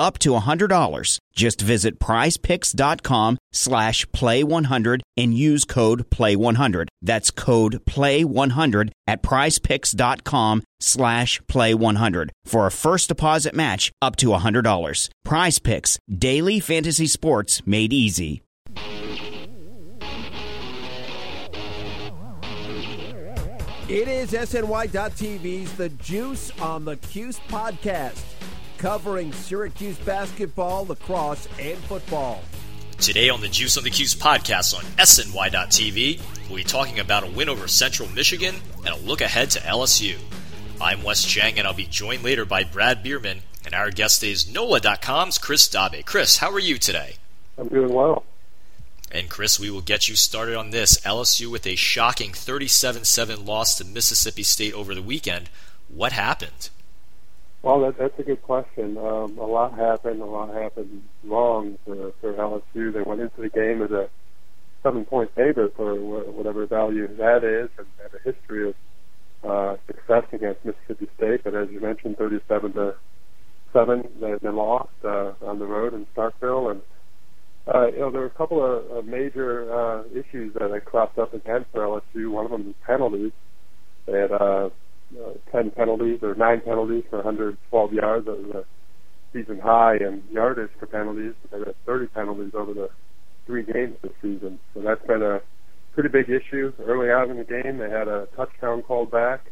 up to $100. Just visit prizepicks.com slash play100 and use code play100. That's code play100 at prizepicks.com slash play100 for a first deposit match up to $100. Prize Picks, daily fantasy sports made easy. It is SNY.TV's The Juice on the Cuse podcast, covering Syracuse basketball, lacrosse, and football. Today on the Juice on the Cuse podcast on SNY.TV, we'll be talking about a win over Central Michigan and a look ahead to LSU. I'm Wes Cheng, and I'll be joined later by Brad Bierman, and our guest is NOLA.com's Chris Dabe. Chris, how are you today? I'm doing well. And Chris, we will get you started on this. LSU with a shocking 37 7 loss to Mississippi State over the weekend. What happened? Well, that, that's a good question. Um, a lot happened. A lot happened wrong for, for LSU. They went into the game as a seven point favorite for whatever value that is, and have a history of uh, success against Mississippi State. But as you mentioned, 37 to seven, they, they lost uh, on the road in Starkville, and uh, you know, there were a couple of, of major uh, issues that had cropped up again for LSU. One of them was penalties. They had uh, uh, 10 penalties or 9 penalties for 112 yards. That was a season high in yardage for penalties. They had 30 penalties over the three games this season. So that's been a pretty big issue. Early on in the game, they had a touchdown called back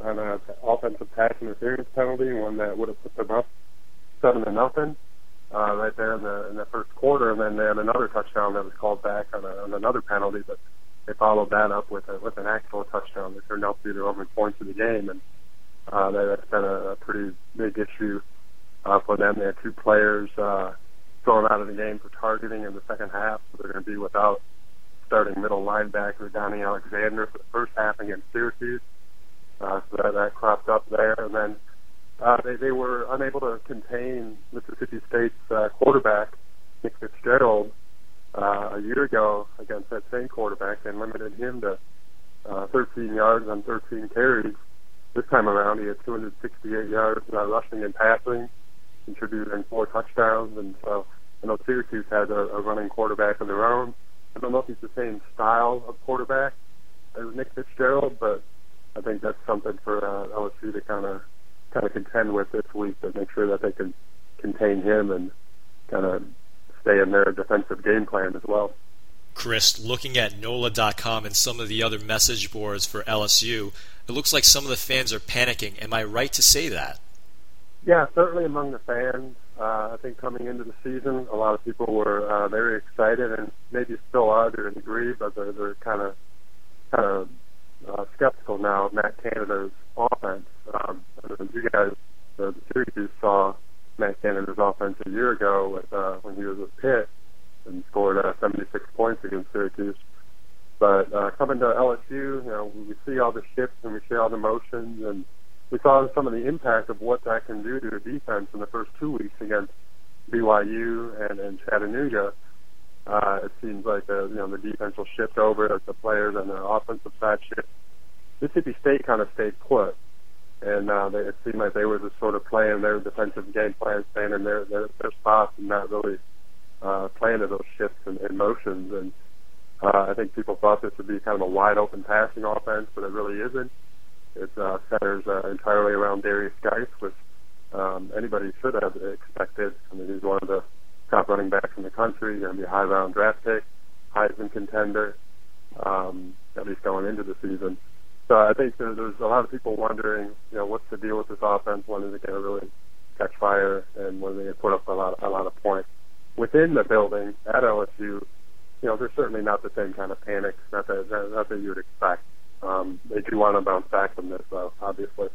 on an offensive pass interference penalty, one that would have put them up seven to nothing uh, right there in the in the first quarter, and then they had another touchdown that was called back on, a, on another penalty, but they followed that up with a, with an actual touchdown that turned out to be the only points of the game, and uh, that, that's been a, a pretty big issue uh, for them. They had two players uh, thrown out of the game for targeting in the second half, so they're going to be without starting middle linebacker Donnie Alexander for the first half against Syracuse. Uh, so that, that cropped up there, and then uh, they, they were unable to contain Mississippi State's uh, quarterback, Nick Fitzgerald, a year ago against that same quarterback and limited him to uh, 13 yards on 13 carries. This time around, he had 268 yards uh, rushing and passing, contributing four touchdowns. And so I know Syracuse has a, a running quarterback of their own. I don't know if he's the same style of quarterback as Nick Fitzgerald, but I think that's something for uh, LSU to kind of kind of contend with this week to make sure that they can contain him and kind of stay in their defensive game plan as well. Chris, looking at NOLA.com and some of the other message boards for LSU, it looks like some of the fans are panicking. Am I right to say that? Yeah, certainly among the fans. Uh, I think coming into the season, a lot of people were uh, very excited, and maybe still are to a degree, but they're, they're kind of kind of uh, skeptical now of Matt Canada's offense. Um, you guys, uh, the Syracuse saw Matt Canada's offense a year ago with uh, when he was with Pitt and scored uh, 76 points against Syracuse. But uh, coming to LSU, you know, we see all the shifts and we see all the motions, and we saw some of the impact of what that can do to a defense in the first two weeks against BYU and, and Chattanooga. Uh, it seems like the, you know the defense will shift over as the players and the offensive side shift. Mississippi State kind of stayed put, and uh, they, it seemed like they were just sort of playing their defensive game plan, staying in their their, their spots, and not really uh, playing to those shifts and, and motions. And uh, I think people thought this would be kind of a wide open passing offense, but it really isn't. It uh, centers uh, entirely around Derrius Guice, which um, anybody should have expected. I mean, he's one of the top running backs in the country. Going to be a high round draft pick, Heisman contender, um, at least going into the season. So I think there's, there's a lot of people wondering, you know, what's the deal with this offense? When is it going to really catch fire, and when are they going to put up a lot, a lot of points? within the building at LSU, you know, there's certainly not the same kind of panic that that, that, that you would expect. Um, they do want to bounce back from this, though, obviously.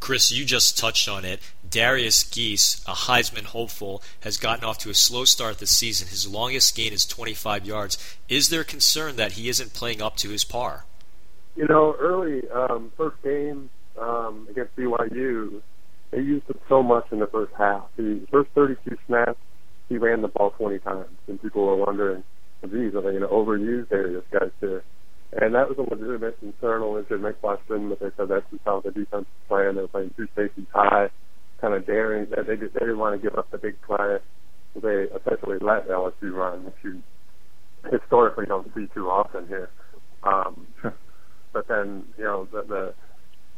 Chris, you just touched on it. Derrius Guice, a Heisman hopeful, has gotten off to a slow start this season. His longest gain is 25 yards. Is there concern that he isn't playing up to his par? You know, early um, first game um, against BYU, they used it so much in the first half. The first 32 snaps, he ran the ball 20 times, and people were wondering, geez, are they going to overuse Derrius Guice here? And that was a legitimate concern, a legitimate question, but they said that's just how the defense was playing. They were playing two safeties high, kind of daring. They, they, they didn't want to give up the big play. They essentially let LSU run, which you historically don't see too often here. Um, but then, you know, the, the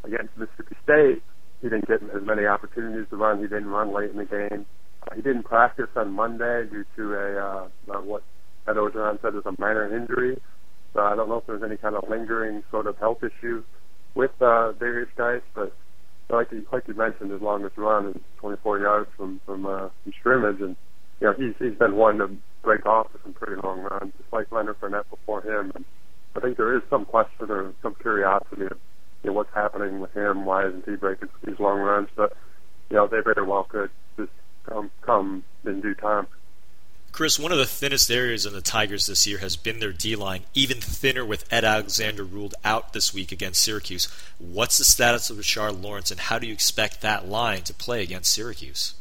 against Mississippi State, he didn't get as many opportunities to run. He didn't run late in the game. Uh, he didn't practice on Monday due to a uh, uh, what Ed Orgeron said was a minor injury. So I don't know if there's any kind of lingering sort of health issue with uh, Derrius Guice, but like you, like you mentioned, his longest run is 24 yards from from, uh, from scrimmage, and you know he's he's been one to break off with some pretty long runs, just like Leonard Fournette before him. And I think there is some question or some curiosity of you know what's happening with him. Why isn't he breaking these long runs? But you know they very well could just come come in due time. Chris, one of the thinnest areas in the Tigers this year has been their D line, even thinner with Ed Alexander ruled out this week against Syracuse. What's the status of Rashard Lawrence, and how do you expect that line to play against Syracuse?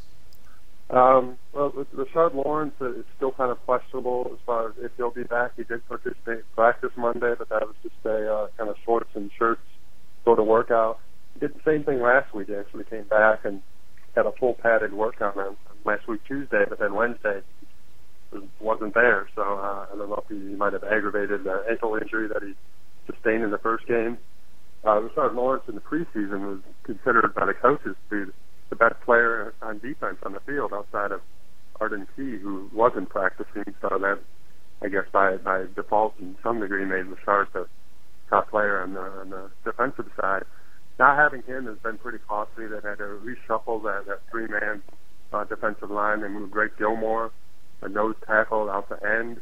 Um, well, Rashard Lawrence is still kind of questionable as far as if he'll be back. He did participate in practice Monday, but that was just a uh, kind of shorts and shirts sort of workout. He did the same thing last week. He actually came back and had a full padded workout on last week Tuesday, but then Wednesday wasn't there. So uh, I don't know if he might have aggravated the ankle injury that he sustained in the first game. Uh, Rashard Lawrence in the preseason was considered by the coaches to be the best player on defense on the field outside of Arden Key, who wasn't practicing. So that, I guess, by by default, in some degree, made Rashard the top player on the, on the defensive side. Not having him has been pretty costly. They had to reshuffle that, that three-man uh, defensive line. They moved Greg Gilmore a nose tackle out the end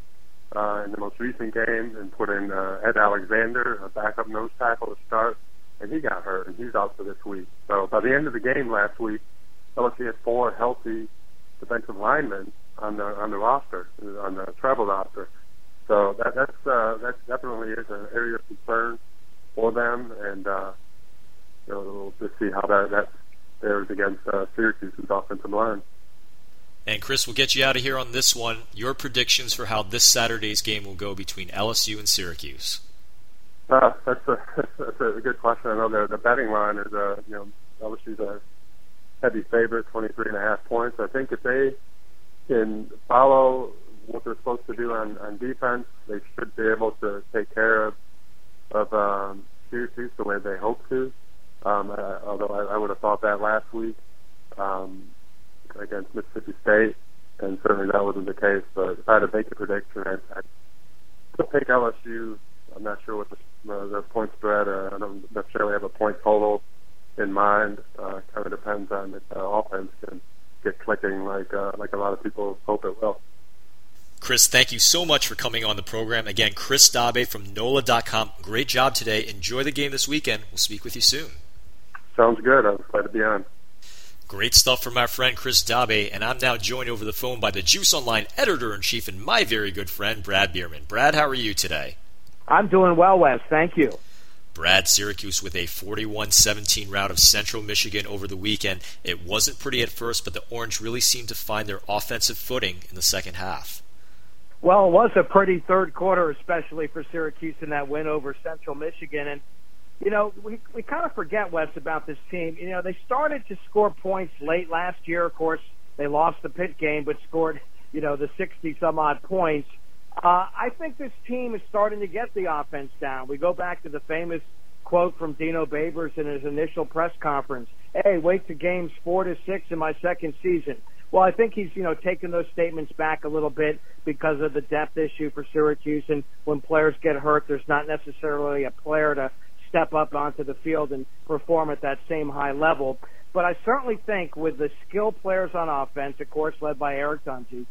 uh, in the most recent game and put in uh, Ed Alexander, a backup nose tackle to start, and he got hurt and he's out for this week. So by the end of the game last week, LSU had four healthy defensive linemen on the on the roster on the travel roster. So that that's uh, that definitely is an area of concern for them, and uh, you know, we'll just see how that that fares against uh, Syracuse's offensive line. And Chris, we'll get you out of here on this one. Your predictions for how this Saturday's game will go between LSU and Syracuse. Uh, that's a that's a good question. I know the the betting line is uh you know LSU's a heavy favorite, twenty three and a half points. I think if they can follow what they're supposed to do on on defense, they should be able to take care of of um, Syracuse the way they hope to. Um, uh, although I, I would have thought that last week. Um, against Mississippi State, and certainly that wasn't the case. But if I had to make a prediction, I'd, I'd take LSU. I'm not sure what the, uh, the point spread. Uh, I don't necessarily have a point total in mind. Uh, kind of depends on if the uh, offense can get clicking like uh, like a lot of people hope it will. Chris, thank you so much for coming on the program. Again, Chris Dabe from NOLA.com. Great job today. Enjoy the game this weekend. We'll speak with you soon. Sounds good. I'm glad to be on. Great stuff from our friend Chris Dabe, and I'm now joined over the phone by the Juice Online editor in chief and my very good friend Brad Bierman. Brad, how are you today? I'm doing well, Wes. Thank you. Brad Syracuse with a 41 17 rout of Central Michigan over the weekend. It wasn't pretty at first, but the Orange really seemed to find their offensive footing in the second half. Well, it was a pretty third quarter, especially for Syracuse in that win over Central Michigan. And you know, we we kind of forget Wes about this team. You know, they started to score points late last year. Of course, they lost the Pitt game, but scored you know the sixty some odd points. Uh, I think this team is starting to get the offense down. We go back to the famous quote from Dino Babers in his initial press conference. Hey, wait to games four to six in my second season. Well, I think he's, you know, taking those statements back a little bit because of the depth issue for Syracuse. And when players get hurt, there's not necessarily a player to step up onto the field and perform at that same high level. But I certainly think with the skill players on offense, of course, led by Eric Dungey,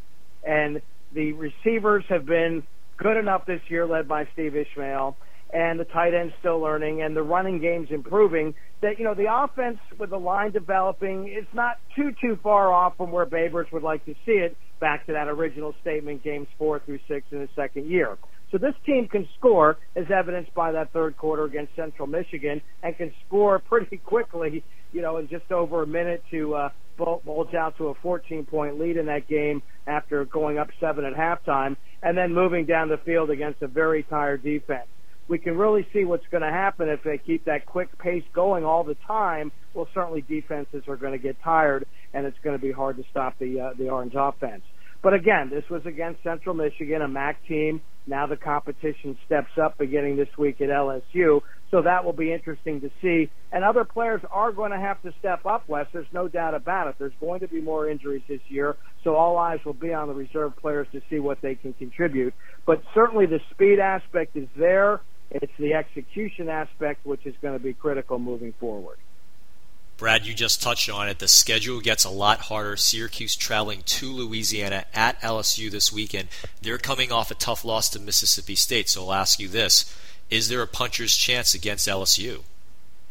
And the receivers have been good enough this year, led by Steve Ishmael, and the tight end's still learning, and the running game's improving. That you know, the offense with the line developing is not too too far off from where Babers would like to see it. Back to that original statement, games four through six in the second year. So this team can score, as evidenced by that third quarter against Central Michigan, and can score pretty quickly. You know, in just over a minute to uh, bulge out to a 14 point lead in that game after going up seven at halftime, and then moving down the field against a very tired defense. We can really see what's going to happen if they keep that quick pace going all the time. Well, certainly defenses are going to get tired, and it's going to be hard to stop the uh, the Orange offense. But again, this was against Central Michigan, a MAC team. Now the competition steps up beginning this week at LSU. So that will be interesting to see. And other players are going to have to step up, Wes. There's no doubt about it. There's going to be more injuries this year. So all eyes will be on the reserve players to see what they can contribute. But certainly the speed aspect is there. It's the execution aspect which is going to be critical moving forward. Brad, you just touched on it. The schedule gets a lot harder. Syracuse traveling to Louisiana at LSU this weekend. They're coming off a tough loss to Mississippi State. So I'll ask you this Is there a puncher's chance against LSU?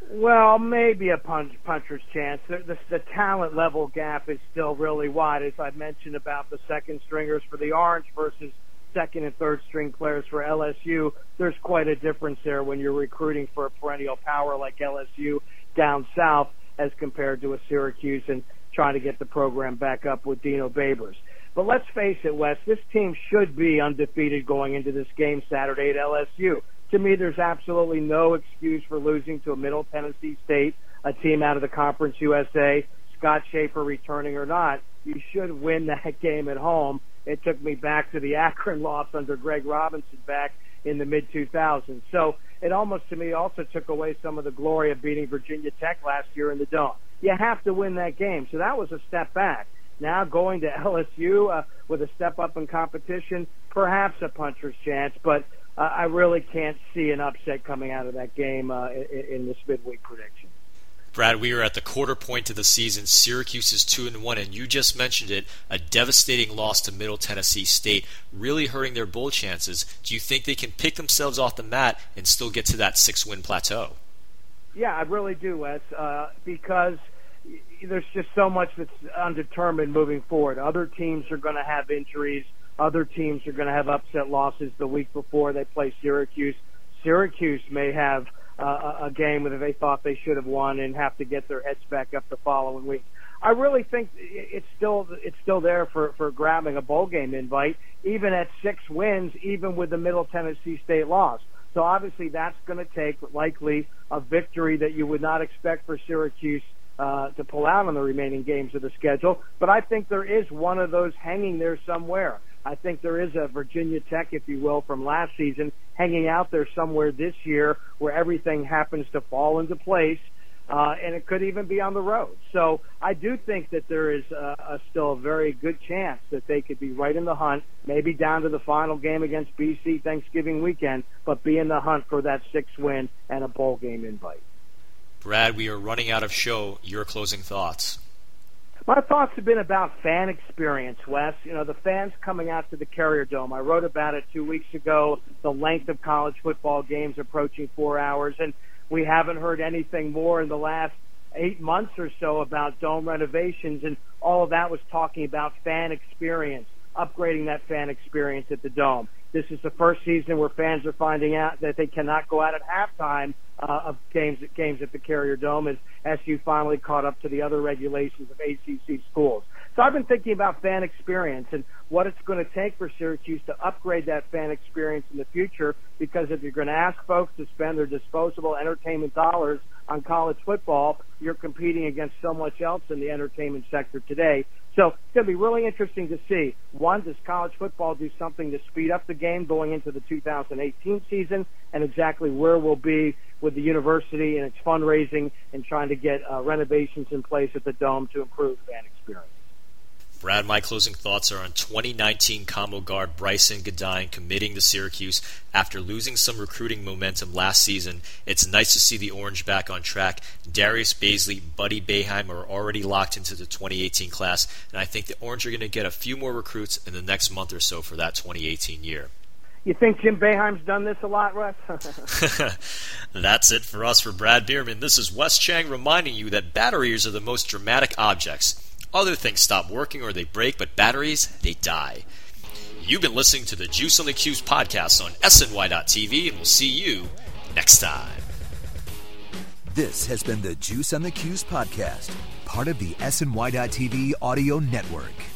Well, maybe a punch, puncher's chance. The, the, the talent level gap is still really wide, as I mentioned about the second stringers for the Orange versus second and third string players for LSU. There's quite a difference there when you're recruiting for a perennial power like LSU down south as compared to a Syracuse and trying to get the program back up with Dino Babers. But let's face it, Wes, this team should be undefeated going into this game Saturday at LSU. To me, there's absolutely no excuse for losing to a Middle Tennessee State, a team out of the Conference USA, Scott Shafer returning or not. You should win that game at home. It took me back to the Akron loss under Greg Robinson back in the mid 2000s. So it almost to me also took away some of the glory of beating Virginia Tech last year in the Dome. You have to win that game. So that was a step back. Now going to LSU uh, with a step up in competition, perhaps a puncher's chance, but uh, I really can't see an upset coming out of that game uh, in, in this midweek prediction. Brad, we are at the quarter point of the season. Syracuse is two and one, and you just mentioned it, a devastating loss to Middle Tennessee State, really hurting their bowl chances. Do you think they can pick themselves off the mat and still get to that six-win plateau? Yeah, I really do, Wes, uh, because there's just so much that's undetermined moving forward. Other teams are going to have injuries. Other teams are going to have upset losses the week before they play Syracuse. Syracuse may have uh, a game that they thought they should have won and have to get their heads back up the following week. I really think it's still it's still there for for grabbing a bowl game invite, even at six wins, even with the Middle Tennessee State loss. So obviously that's going to take likely a victory that you would not expect for Syracuse uh, to pull out on the remaining games of the schedule. But I think there is one of those hanging there somewhere. I think there is a Virginia Tech, if you will, from last season hanging out there somewhere this year where everything happens to fall into place. Uh, and it could even be on the road. So I do think that there is a, still a very good chance that they could be right in the hunt, maybe down to the final game against BC Thanksgiving weekend, but be in the hunt for that six win and a bowl game invite. Brad, we are running out of show. Your closing thoughts. My thoughts have been about fan experience, Wes. You know, the fans coming out to the Carrier Dome. I wrote about it two weeks ago, the length of college football games approaching four hours, and we haven't heard anything more in the last eight months or so about dome renovations, and all of that was talking about fan experience, upgrading that fan experience at the Dome. This is the first season where fans are finding out that they cannot go out at halftime uh, of games games at the Carrier Dome as SU finally caught up to the other regulations of ACC schools. So I've been thinking about fan experience and what it's going to take for Syracuse to upgrade that fan experience in the future. Because if you're going to ask folks to spend their disposable entertainment dollars on college football, you're competing against so much else in the entertainment sector today. So it's going to be really interesting to see. One, does college football do something to speed up the game going into the 2018 season, and exactly where we'll be with the university and its fundraising and trying to get uh, renovations in place at the dome to improve fan experience. Brad, my closing thoughts are on 2019 combo guard Brycen Goodine committing to Syracuse after losing some recruiting momentum last season. It's nice to see the Orange back on track. Darius Bazley, Buddy Boeheim are already locked into the 2018 class, and I think the Orange are going to get a few more recruits in the next month or so for that 2018 year. You think Jim Boeheim's done this a lot, Russ? That's it for us for Brad Bierman. This is Wes Cheng reminding you that batteries are the most dramatic objects. Other things stop working or they break, but batteries, they die. You've been listening to the Juice on the Cuse podcast on SNY.TV, and we'll see you next time. This has been the Juice on the Cuse podcast, part of the SNY.TV audio network.